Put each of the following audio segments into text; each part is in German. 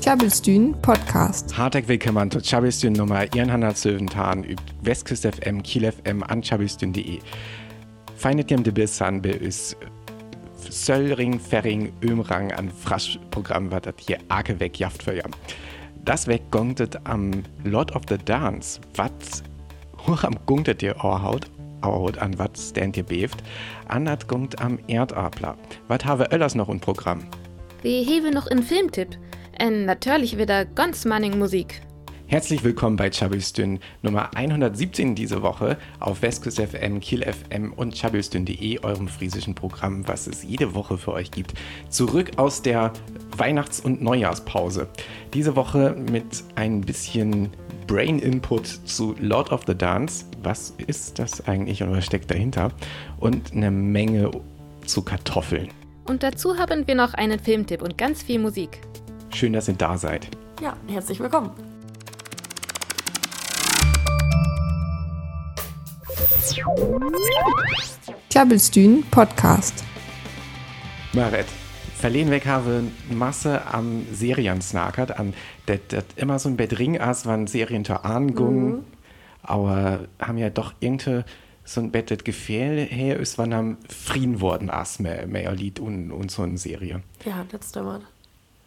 Tjabelstyn Podcast. Hartelijk willkommen zu Tjabelstyn Nummer 117 übt Westküst FM, Kiel FM an tjabelstyn.de. Feinet jem de Bissan be is Söllring, Ferring, Ömrang an Fraschprogramm, was das hier arke weg jaft für jam. Das weg gongtet am Lord of the Dance, was hoch am gungtet ihr Ohrhaut, Ohrhaut an was stand ihr beeft, anat gungt am Erdapler. Was habe Öllers noch im Programm? Wir heben noch einen Filmtipp. Und natürlich wieder ganz manning Musik. Herzlich willkommen bei Chabelstün Nummer 117 diese Woche auf Westküst FM, Kiel FM und chabelstün.de, eurem friesischen Programm, was es jede Woche für euch gibt. Zurück aus der Weihnachts- und Neujahrspause. Diese Woche mit ein bisschen Brain Input zu Lord of the Dance. Was ist das eigentlich und was steckt dahinter? Und eine Menge zu Kartoffeln. Und dazu haben wir noch einen Filmtipp und ganz viel Musik. Schön, dass ihr da seid. Ja, herzlich willkommen. Tjabelstyn Podcast. Maret, verlehen weg habe Masse am Serien snakert, an das immer so ein Bedring as, wann Serien zur Angung, mhm. aber haben ja doch irgendwie so ein bettet Gefehl her ist, wann am Frieden worden as mehr, mehr Lied und, und so eine Serie. Ja, das stimmt.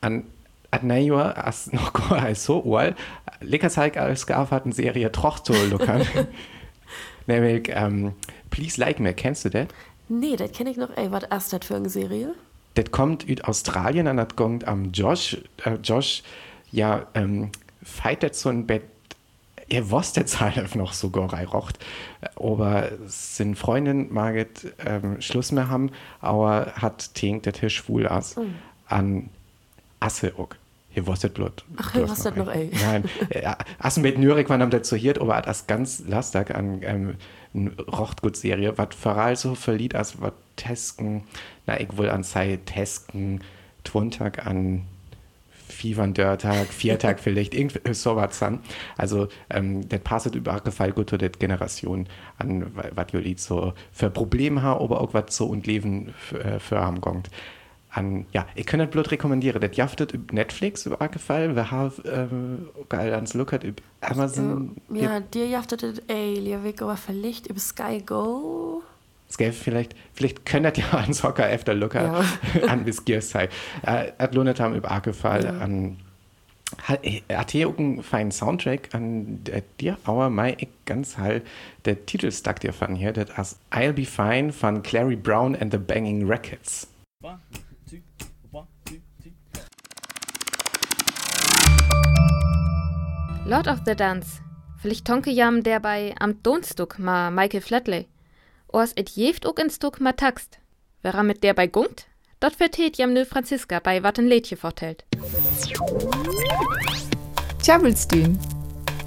An at nejor as noch gar so ol, lecker zeig als gearbeiteten Serie troch zu luckern. Nämlich ähm, Please Like Me, kennst du das? Nee, das kenne ich noch. Ey, was ist das für eine Serie? Das kommt aus Australien und das kommt am Josh. Äh, Josh, ja, ähm, fightet so ein Bett. Er wusste jetzt halt noch so rocht. Aber seine Freundin Margit ähm, Schluss mehr haben, aber hat denkt, der Tisch schwul aus. Mm. An Asse auch. Hier wusstet Blut. Ach, hier wusstet noch, ey. Nein, äh, Assen mit Nürek waren am dazu hier, aber das ganz lastig an ähm, Rochtgut-Serie, was voral so verliert, als was Tesken, na, ich wohl an sei Tesken, Twontag an Dörtag, Viertag vielleicht, irgendwie sowas an. Also, ähm, das passt überhaupt gefallen gut zu der Generation an, was ihr so für Probleme haben, aber auch was so und Leben für, äh, für haben kommt an, ja, ich kann das bloß rekommendieren. Das jaftet über Netflix über gefallen. Wir haben äh, geil ans Lookert über Amazon. Ja, ja dir jaftet das, ey, Liavik, aber vielleicht über Sky Go. Sky, vielleicht, vielleicht könnt ihr ja an Soccer efter Looker ja. an bis Gears sein. Äh, hat lohnt haben über gefallen. Ja. An, hat, hat hier auch einen feinen Soundtrack an der dir, aber mein ich ganz hall der Titel stack dir von hier, das heißt I'll Be Fine von Clary Brown and the Banging Rackets. Lord of the Dance. Vielleicht tonke jam der bei am Donstück ma Michael Flatley. Ors et jeft ook in Stuck ma Taxt. Wer mit der bei gungt, dort vertät jam nö Franziska bei watten Lädje vortelt. Tjabelstün.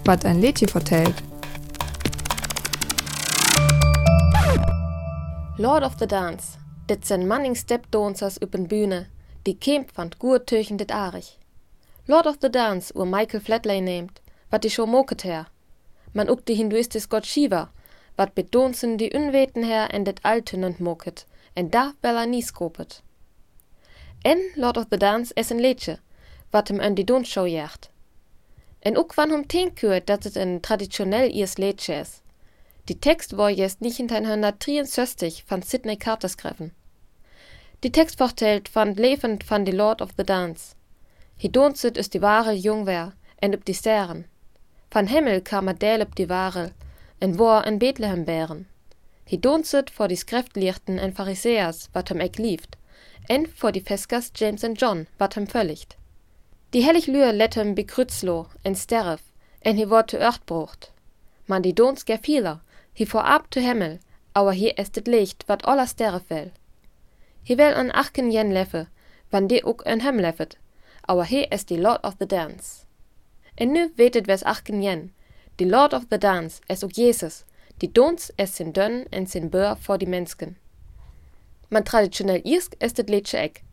Wat ein Lädje vortelt. Lord of the Dance. Dit sind manning Stepdancers üben Bühne. Die kämp fand gut töchen dit arich. Lord of the Dance, ur Michael Flatley nehmt, wat die schon moket her. Man uck die hinduistis Gott Shiva, wat bedonsen die unweten her en det alten und moket, en da bella nie skopet. En Lord of the Dance es en leedje, wat hem an die Donshow jacht. En uck wann hum teenkuert, dat het en traditionell iers leedje es. Die Text war jetzt nicht in 1963 von Sidney Carters treffen. Die Text vertellt von levend von die Lord of the Dance. Hi donset is die ware jongwer en op die sterren. Van Himmel kam er deel op die ware, en woor in Bethlehem bären. Hi donset vor die Skriftlichten en Pharisäers, wat hem ek lieft, en vor die Feskers James en John, wat hem völligt. Die hellig Lühe let hem bekrützlo, en sterf, en hi wort te Örtbrucht. Man die dons ger vieler, hi vor ab zu Himmel, aber hier ist het Licht, wat aller sterf will. Hi will an achten jen leffe, wann die ook en hem leffet, aber hier ist die Lord of the Dance. En nu weet wes achten jen. Die Lord of the Dance is ook Jesus, die dons es sin dönn en sin bör vor die Menschen. Man traditionell irsk ist het Liedje ek.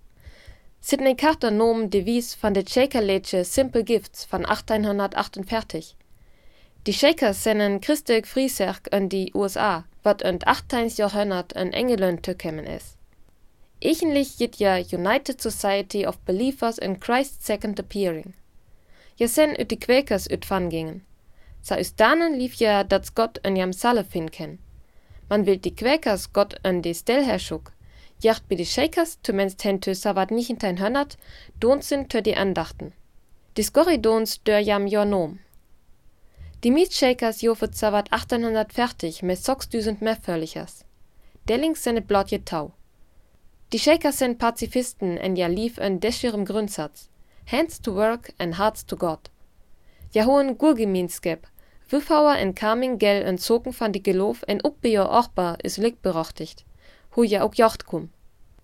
Sidney Carter nom Devis van de Shaker-Liedje Simple Gifts von 1848. Die Shakers sind christelijk Frieserk in die USA, wat in 18. Jahrhundert in England gekommen ist. Ichenlich jit ja United Society of Believers in Christ's Second Appearing. Ja sen ut die Quakers ut van gingen. Sa lief ja dat Gott en jam Salle fin ken. Man will die Quakers Gott en die Stellherrschuk. Jacht bi die Shakers tumenst hen tö wat nicht in tein hönnert, dont sind tö die Andachten. Die Skorridons dör jam jo nom. Die Mietshakers jofet zawat 1840 mit 6000 Mefförlichers. Dellings seine blotje Tau. Die Shakers sind Pazifisten en ja lief en deschirem Grundsatz. Hands to work and hearts to God. Ja hohen Gurgeminskep. Wüffauer en Kaming gel en Zoken van die Geloof en Uppbeo ochbar is lik berochtigt. Hu ja ook jocht kum.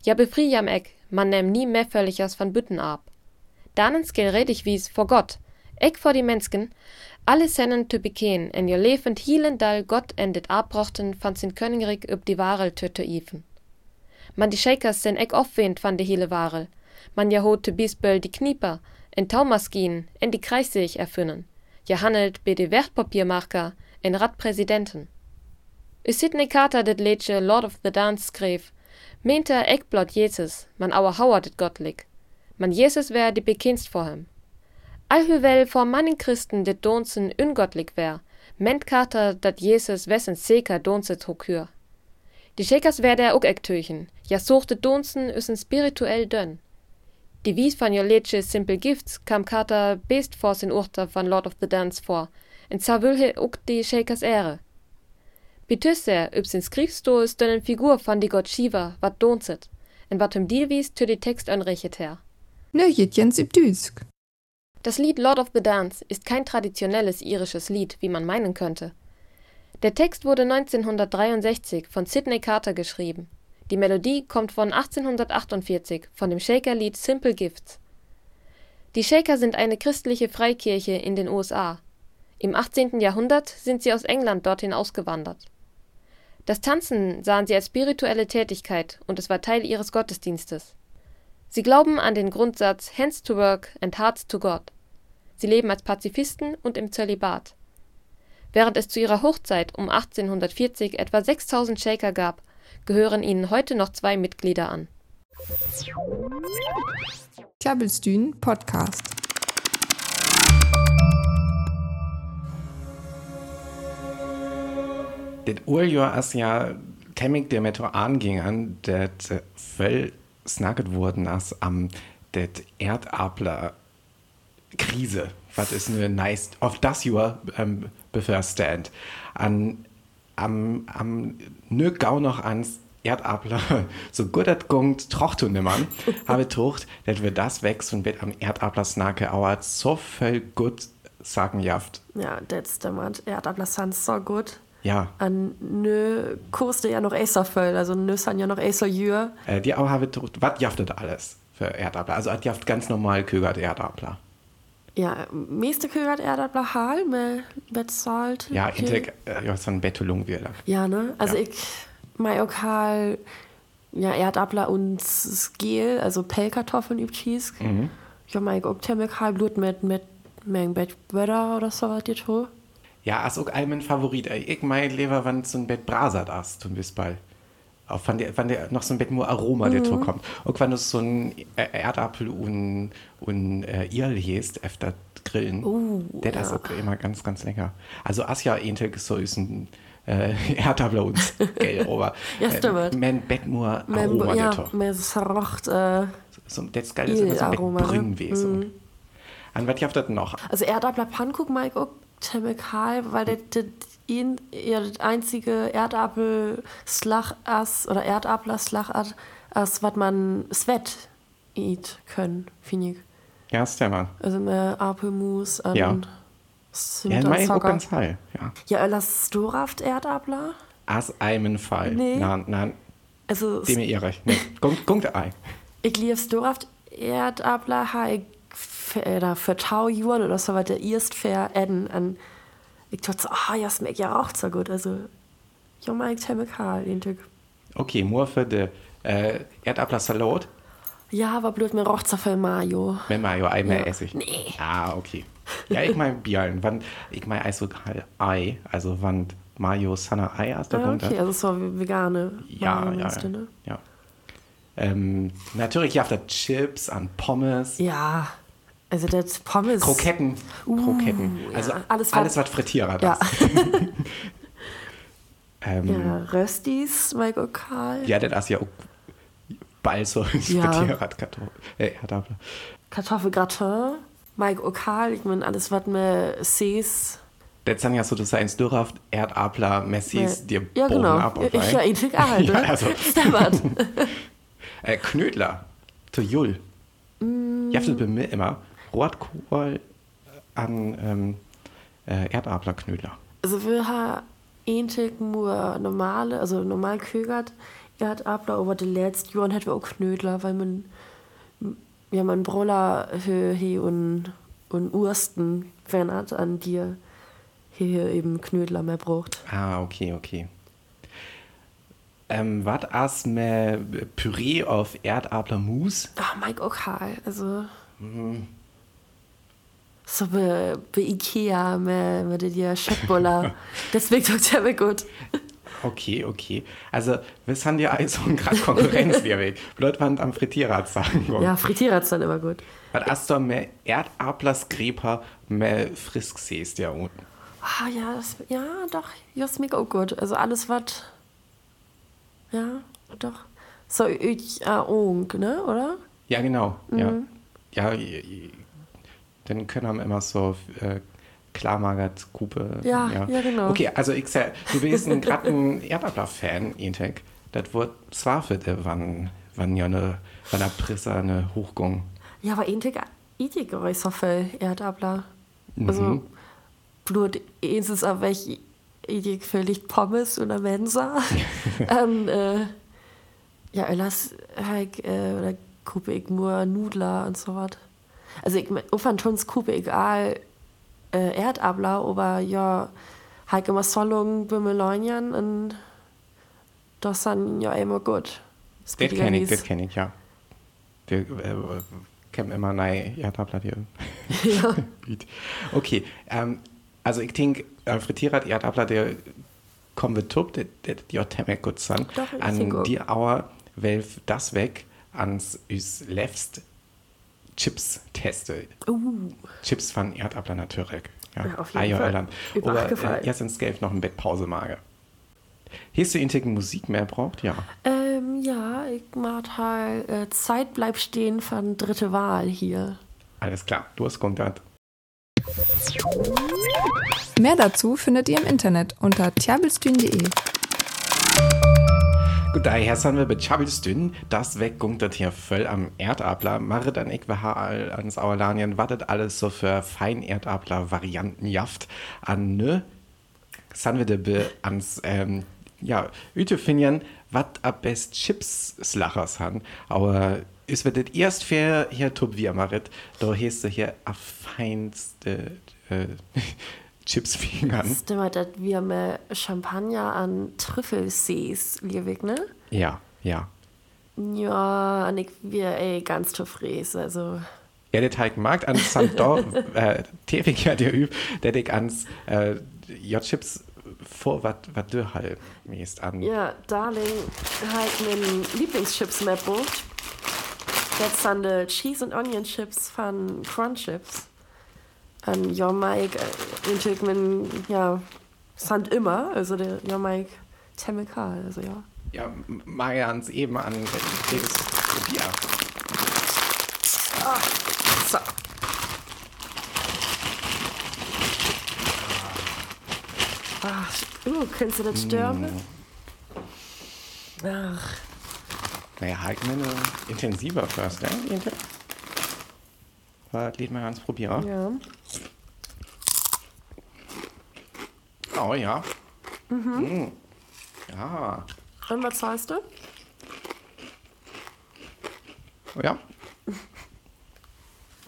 Ja befrie jam eck, man nehm nie Mefförlichers van Bütten ab. Danens gel redig wies vor Gott, eck vor die Mensken, alle sennen te bekeen en jo levend hielendal Gott en dit abbrochten van sin Königrik üb die Warel te te even. Man die Shakers sen eck aufwehend van de hele Warel, man ja hot te bisböll die Knieper, en Taumaskinen, en die Kreisseich erfünnen, ja handelt be de Wertpapiermarker, en Radpräsidenten. Is Sidney Carter dit Lädsche Lord of the Dance skreef, meinte eck blot Jesus, man auer Hauer dit Gottlik, man Jesus wär die bekennst vor hem. Allhüwel vor mannen Christen dit Donzen ungottlik wär, ment Carter dat Jesus wessen Seker Donzet hokür. Die Shakers wär der ook eck töchen, ja suchte Donzen üssen spirituell dönn. Die Wies van Joletsche Simple Gifts kam Carter best vor sin Urter van Lord of the Dance vor, en sa wülhe ook die Shakers Ehre. Betüsse üb sin Skrifstoß dönnen Figur van die Gott Shiva, wat donzet, en wat hem die wies tü die Text anrechet her. Nö Jens Ibdüsk. Das Lied Lord of the Dance ist kein traditionelles irisches Lied, wie man meinen könnte. Der Text wurde 1963 von Sidney Carter geschrieben. Die Melodie kommt von 1848 von dem Shaker-Lied Simple Gifts. Die Shaker sind eine christliche Freikirche in den USA. Im 18. Jahrhundert sind sie aus England dorthin ausgewandert. Das Tanzen sahen sie als spirituelle Tätigkeit und es war Teil ihres Gottesdienstes. Sie glauben an den Grundsatz Hands to work and hearts to God. Sie leben als Pazifisten und im Zölibat. Während es zu ihrer Hochzeit um 1840 etwa 6000 Shaker gab, gehören ihnen heute noch zwei Mitglieder an. Klabbelstühn Podcast. Det Urjahr ist ja Chemik, der Metro angingen, dat voll snagget wurden as am det Erdabler Krise, was ist nur nice, auf das Jahr ähm, beförstand. An, am, am, nö gau noch ans Erdabler, so gut dat gungt, trocht und nimmern, habe trucht, dat wir das wächst und wird am Erdabler snake auert so viel gut sagen jaft. Ja, das stimmt. Erdabler sind so gut. Ja, An nö koste ja noch Acer voll, also nö san ja noch Acer Jür. äh, die auch habe trucht, was jaftet alles für Erdabler? Also hat jaft ganz normal kögert Erdabler. Ja, meeste Kögert Erdabler Hal, me bezahlt. Ja, Intek, äh, ja, so ein Bettolung wieder. Ja, ne? Also Ja. ich, mein Okal, ja, Erdabler und Skeel, also Pellkartoffeln übt Cheese. Mhm. Ja, mein auch Thermikal Blut mit, mit, mit Bettbötter oder so was, die tue. Ja, ist auch mein Favorit. Ich mein lieber, wenn so ein Bett brasert ist, zum Beispiel. Auch wenn der, wenn der noch so ein Bett nur Aroma, der mhm. kommt. Und wenn du so ein äh, Erdapfel und, und äh, Irl hast, öfter grillen, Uh, der ist ja. auch immer ganz, ganz lecker. Also, Asja Entel so ist ein äh, Erdapfel und gell, aber Ja, stimmt. äh, mein Bett nur Aroma, ja, der mir ist es verrocht, äh, so, Das geil ist immer so ein? Brünnwesen. An was jaftet noch? Also Erdabler Pannkuch mag ich auch Chemical, weil das das ihn ja das einzige Erdapfel Slachass oder as was man Svet eat können, finde ich. Ja, ist der Mann. Also mehr Apelmus an Ja. Zimt Ja, ja. Ja, das Storaft Erdabler. As einem Fall. Nee. Nein, nein, Also dem mir ihre. Nee, Punkt, Punkt ein. ich liebe Storaft Erdabler ha ich oder für Tau Juan oder so was der erst fair Eden an ich dachte so, ah ja, schmeckt ja auch so gut. Also ja, mag ich Chemical, den Tag. Okay, nur für den äh, Erdapfel Salat Ja, aber blöd, mir roch so viel Mayo. mit Mayo, einmal Ja. Essig. Nee. Ah, okay. Ja, ich mein Bialen. Wann, ich mein also halt Ei, also wann Mayo Sana Ei aus der Ah, Bunte. okay, also so wie vegane Ja, Mayo, ja, ja. ne? ja. Ähm, natürlich ja, der Chips, an Pommes, Ja, also das Pommes. Kroketten. Kroketten. Also ja, alles, alles was, Frittierer Ja. das. ähm, ja. Ja, Röstis, Mike Okal. das ist ja auch bald so Ja. Frittierer Kartoffel. Äh. Kartoffelgratin, Mike Okal, ich meine, alles, was mir sees. Das sind ja so, sagst, Dürraft, Erdapfler, Messis, dir ja, Bogen genau. ab. Ich ja, ich tick auch, Ja, also. Äh, Knödler, zu Jul. Mm. Jaftel bei mir immer Rotkohl an ähm, äh, Erdapfelknödler. Also wir haben ähnlich nur normale, also normal kögert Erdapfel, aber die letzten Jahren hatten wir auch Knödler, weil man ja man Broller he und und Ursten verändert an dir hier eben Knödler mehr braucht. Ah, okay, okay. Ähm, was as me Püree auf Erdapfelmus? Ah, Mike Okal, also Mhm. So bei, bei Ikea mit, mit der Schöttbuller. das wirkt doch sehr gut. Okay, okay. Also, wir sind ja also gerade Konkurrenz, weg. Blöd waren am Frittierrad sagen. Ja, Frittierert's dann immer gut. Was hast du mehr Erdapfelskreper, mehr Frisk siehst ja unten? Ah, ja, das, ja, doch, das mir auch gut. Also alles, was. Ja, doch. So, ich, äh, Ong, ne, oder? Ja, genau. Ja, ja i- dann können wir immer so äh, klarmagert Kupe. Ja, ja, genau. Okay, also ich sag, du bist ein gerade ein Erdapfler-Fan, Intek. Das wird zwar für dich, wann, wann ja eine, wann eine Prisse eine Hochgung. Ja, aber ähnlich, ich gehe so viel Erdabler. Also, Blut, eins ist aber ich, ich vielleicht Pommes oder Mensa. ähm, äh, ja, halt, äh, oder kupe ich nur Nudler und so was. Also, ich fand schon kupe egal äh, Erdabler, aber ja, halt immer Solung Bimmelonian und das dann ja immer gut. Das kenne ich, ja das kenne ich, ja. Wir äh, kennen immer neue Erdapfler hier. Ja. Okay, ähm, also ich denke, äh, Frittierat Erdapfler, der kommen wir tup, der die Temek gut ich An die Auer welf das weg ans üs lefst Chips teste. Uh. Chips von Erdapfler natürlich. Ja, Ja, auf jeden Eier Fall. Äh, jetzt ins Gelb noch ein Bett Pause mage. Hast du intigen Musik mehr braucht? Ja. Ähm, ja, ich mag halt äh, Zeit bleibt stehen von dritte Wahl hier. Alles klar, du hast Kontakt. Mehr dazu findet ihr im Internet unter tjabelstühn.de. Gut, daher sind wir bei Chabelstün, das weggungt hier voll am Erdapler. Marit an ich ans Auerlanien, wartet alles so für fein Erdapler Varianten jaft an ne? Sind wir da be ans, ähm, ja, Ütefinian, wat ab best Chips slachers han. Aber ist wir das erst für hier tut wir Marit, da hast du hier a feinste äh, Chips fingern. Stimmt, dass wir mit Champagner an Trüffelsees liebig, ne? Ja, ja. Ja, und ich wir ey ganz zufrieden, also. Ja, der Teig mag an Sandor, äh, Tevig ja der üb, der dich ans äh, J-Chips vor wat du halt mäßt an. Ja, Darling, halt mein Lieblingschips mehr Brot. Jetzt dann die Cheese and Onion Chips von Crunch Chips. Und ja, Mike, natürlich mein, ja, Sand immer, also der, ja, Mike, Chemical, also ja. Ja, mag er ans eben an das Bier. So. Ach, uh, kannst du das stören? Ach, Naja, halt mir eine intensiver first, ne? Was lädt mal ans Probieren? ja. Oh ja. Mhm. Ja. Und was zahlst du? Ja.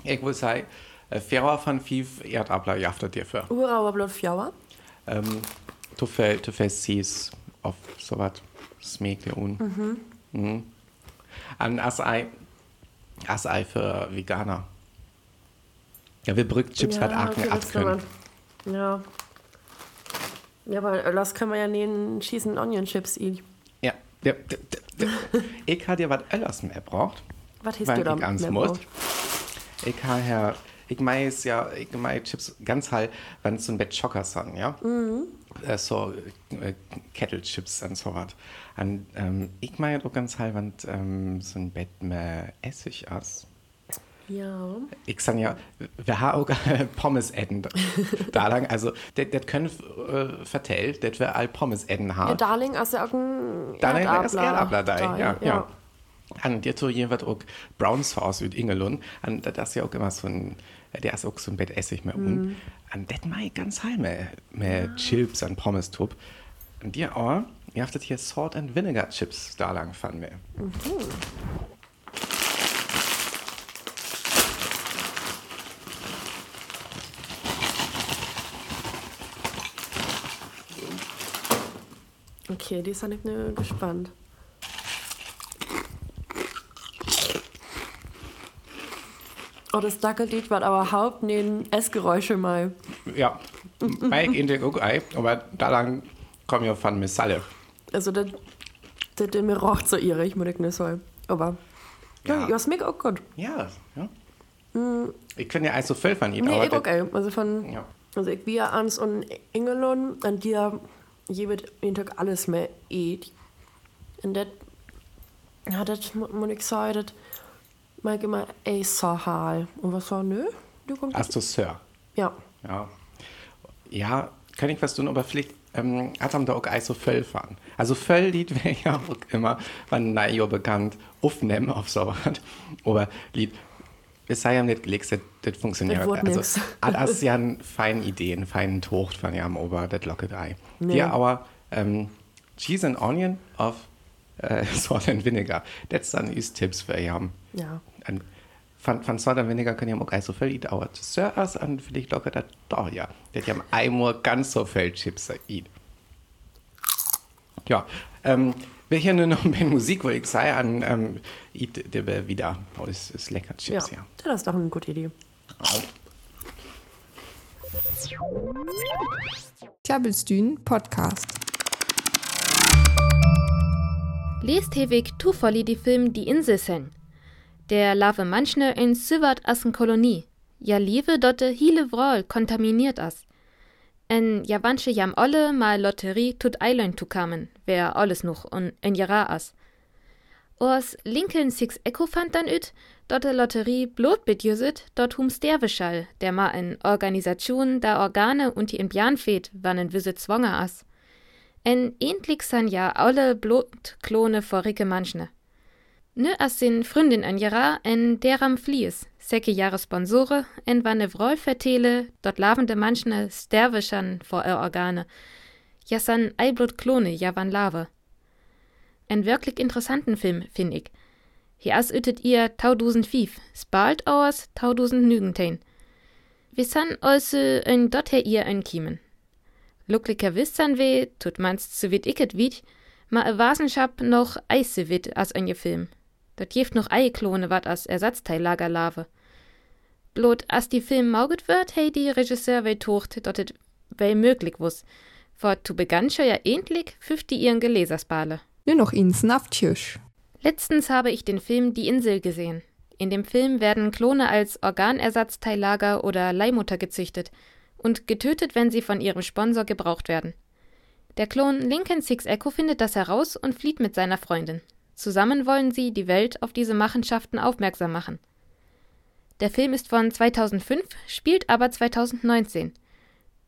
Ich würde sagen, äh, Fairer von Fief Erdabler jaftet dir für. Urauer Blut Fjauer. Ähm, du fällst siehst auf sowas smegt dir un. Mhm. An Assei, Assei für Veganer. Ja, wir brückt Chips okay, das kann abkönnen. man. Ja. Ja, aber das können wir ja nehmen, schießen Onion Chips eat. Ja, ich habe dir was alles mehr braucht. Was hast weil du da ich mehr braucht? Ich habe ja, ich weiß ja, ich meine Chips ganz halt, wenn es so ein Bett Schocker sind, ja? Mhm. Äh, so äh, Kettle Chips und so was. Und ähm, ich meine auch ganz halt, wenn ähm, so ein Bett mehr Essig ist. Ja. Ich sag ja, wir haben auch Pommes essen da lang. Also, das das können äh, vertellt, dass wir all Pommes essen Ja, haben. Darling, hast ja auch ein Dann ist Erdabler. Da, da, ja. ja. Und jetzt so jemand auch Brown Sauce mit Ingelun. Und das ist ja auch immer so ein, der ist auch so ein Bett Essig mehr un. Und das mag ich ganz heim mehr, mehr Chips und Pommes tub. Und dir auch, ihr habt das hier Salt and Vinegar Chips da lang von mir. Okay, die ist ich ne gespannt. Oh, das Dackellied war aber Haupt neben Essgeräusche mal. Ja, ich in der auch ein, aber da lang kommen ja von Miss Salle. Also, das, das, das mir roch so muss ich nicht sagen. Aber, ja, Ja. ja mir auch gut. Ja, ja. Ich finde ja also viel von ihm, Nee, aber ich das- okay. Also von, Ja. also ich wir ans und Ingelon, an dir, je wird jeden Tag alles mehr eat. Und das, ja, sagen, das mag ich immer ey so hal. Und was so, nö, du kommst. Hast du Sir? Ja. Ja. Ja, kann ich was tun, aber vielleicht ähm, hat am da auch so Föll fahren. Also Föll-Lied wäre ja auch immer, wenn Najo bekannt, aufnehmen auf sowas. Aber Lied, es sei ja nicht gelegt, das, das funktioniert. Das also, nix. das ist ja eine feine Idee, eine feine Tocht von ja am Ober, das locket ei. Nee. Ja, aber ähm, Cheese and Onion auf äh, Salt and Vinegar, das dann ist Tipps für haben. Ja. Und von, von Salt and Vinegar können ja auch so viel eat, aber zuerst und vielleicht locker das doch, ja. Das haben einmal ganz so viel Chips eat. Ja, ähm, nur noch ein bisschen Musik, wo ich sei, an ähm, eat der wieder. Oh, das ist lecker Ja. Chips, ja. Das ist doch eine gute Idee. Klabbelstühn Podcast. Lest hewig Tufoli die Film Die Insel sen. Der lave manchne in Syvert assen Kolonie. Ja lieve dotte hile vrol kontaminiert as. En ja wanche jam olle mal Lotterie tut eilein tu kamen, wer alles noch und en jara as. Ors Lincoln Six Echo fand dann üt, dotte Lotterie blot bedjüset, dort hum Sterveschall, der ma en Organisation da Organe und die in feht, wann en Wüse zwonger as. En endlich san ja alle Blutklone vor Ricke manchne. Ne as sin Freundin an Jara en deram Flies, säcke Jahre Sponsore, en wanne Vroll vertele, dort lavende manchne Sterveschan vor er Organe. Ja san Eiblut-Klone, ja wann lave. En wirklich interessanten Film, find ich. Hier as ütet ihr tausend Fief, spalt aus tausend Nügentein. Wir san also en dort her ihr en Kiemen. Lucklicher wissan we, tut manst zu wit icket wit, ma e Wasenschap noch eise wit as je Film. Dort jeft noch Eiklone wat as Ersatzteillager lave. Blot as die Film mauget wird, hey die Regisseur we tocht, dort et wei möglich wuss. Vor tu begann scho ja endlich fünfti ihren Geleserspale. Nur noch ins Naftjösch. Letztens habe ich den Film Die Insel gesehen. In dem Film werden Klone als Organersatzteillager oder Leihmutter gezüchtet und getötet, wenn sie von ihrem Sponsor gebraucht werden. Der Klon Lincoln Six Echo findet das heraus und flieht mit seiner Freundin. Zusammen wollen sie die Welt auf diese Machenschaften aufmerksam machen. Der Film ist von 2005, spielt aber 2019.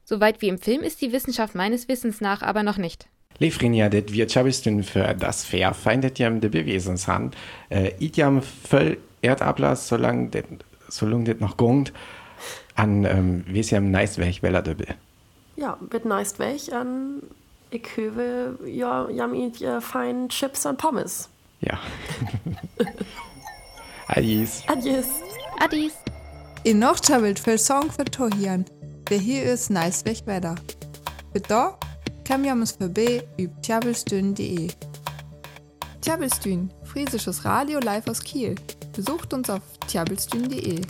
Soweit wie im Film ist die Wissenschaft meines Wissens nach aber noch nicht. Lefrinja, det Wirtschaftsstün für das Fair feindet jam de Bewesens han. Äh, it jam voll Erdablass, solange det, solange det noch gungt, an, ähm, wie es jam nice weg, weller de be. Ja, wird nice weg. an ich höre, ja, jam ja fein Chips und Pommes. Ja. Adies. Adios. Adis! In noch tjabelt für Song für Tohian. Wer hier ist, nice weg weiter. Für da kann wir uns vorbei über tjabelstün.de. Tjabelstün, friesisches Radio live aus Kiel. Besucht uns auf tjabelstün.de.